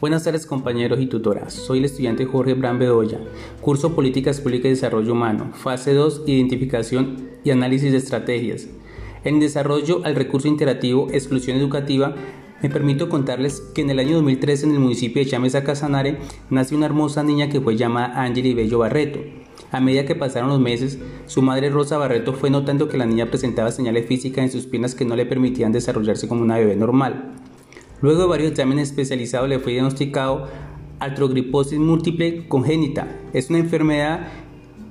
Buenas tardes compañeros y tutoras. Soy el estudiante Jorge Bran Bedoya, curso Políticas Públicas y Desarrollo Humano, fase 2, Identificación y Análisis de Estrategias. En desarrollo al recurso interactivo Exclusión Educativa, me permito contarles que en el año 2013 en el municipio de Chamesa Casanare nació una hermosa niña que fue llamada Angeli Bello Barreto. A medida que pasaron los meses, su madre Rosa Barreto fue notando que la niña presentaba señales físicas en sus piernas que no le permitían desarrollarse como una bebé normal. Luego de varios exámenes especializados le fue diagnosticado artrogriposis múltiple congénita. Es una enfermedad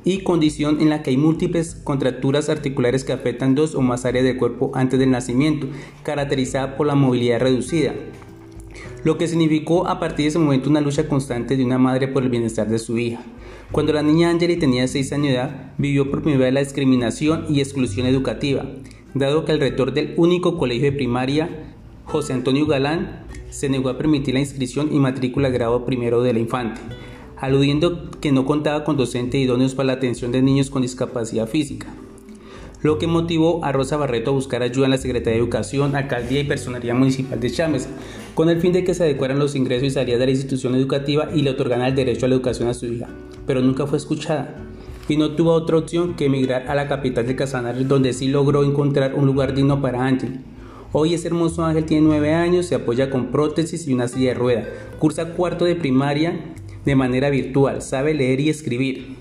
y condición en la que hay múltiples contracturas articulares que afectan dos o más áreas del cuerpo antes del nacimiento, caracterizada por la movilidad reducida, lo que significó a partir de ese momento una lucha constante de una madre por el bienestar de su hija. Cuando la niña Angeli tenía 6 años de edad, vivió por primera vez la discriminación y exclusión educativa, dado que el rector del único colegio de primaria José Antonio Galán se negó a permitir la inscripción y matrícula grado primero de la infante, aludiendo que no contaba con docentes idóneos para la atención de niños con discapacidad física, lo que motivó a Rosa Barreto a buscar ayuda en la Secretaría de Educación, Alcaldía y Personalidad Municipal de Chávez, con el fin de que se adecuaran los ingresos y salidas de la institución educativa y le otorgaran el derecho a la educación a su hija, pero nunca fue escuchada y no tuvo otra opción que emigrar a la capital de Casanare, donde sí logró encontrar un lugar digno para Ángel, Hoy ese hermoso ángel tiene 9 años, se apoya con prótesis y una silla de rueda. Cursa cuarto de primaria de manera virtual, sabe leer y escribir.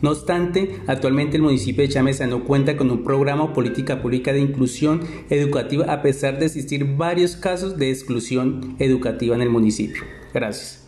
No obstante, actualmente el municipio de Chamesa no cuenta con un programa o política pública de inclusión educativa a pesar de existir varios casos de exclusión educativa en el municipio. Gracias.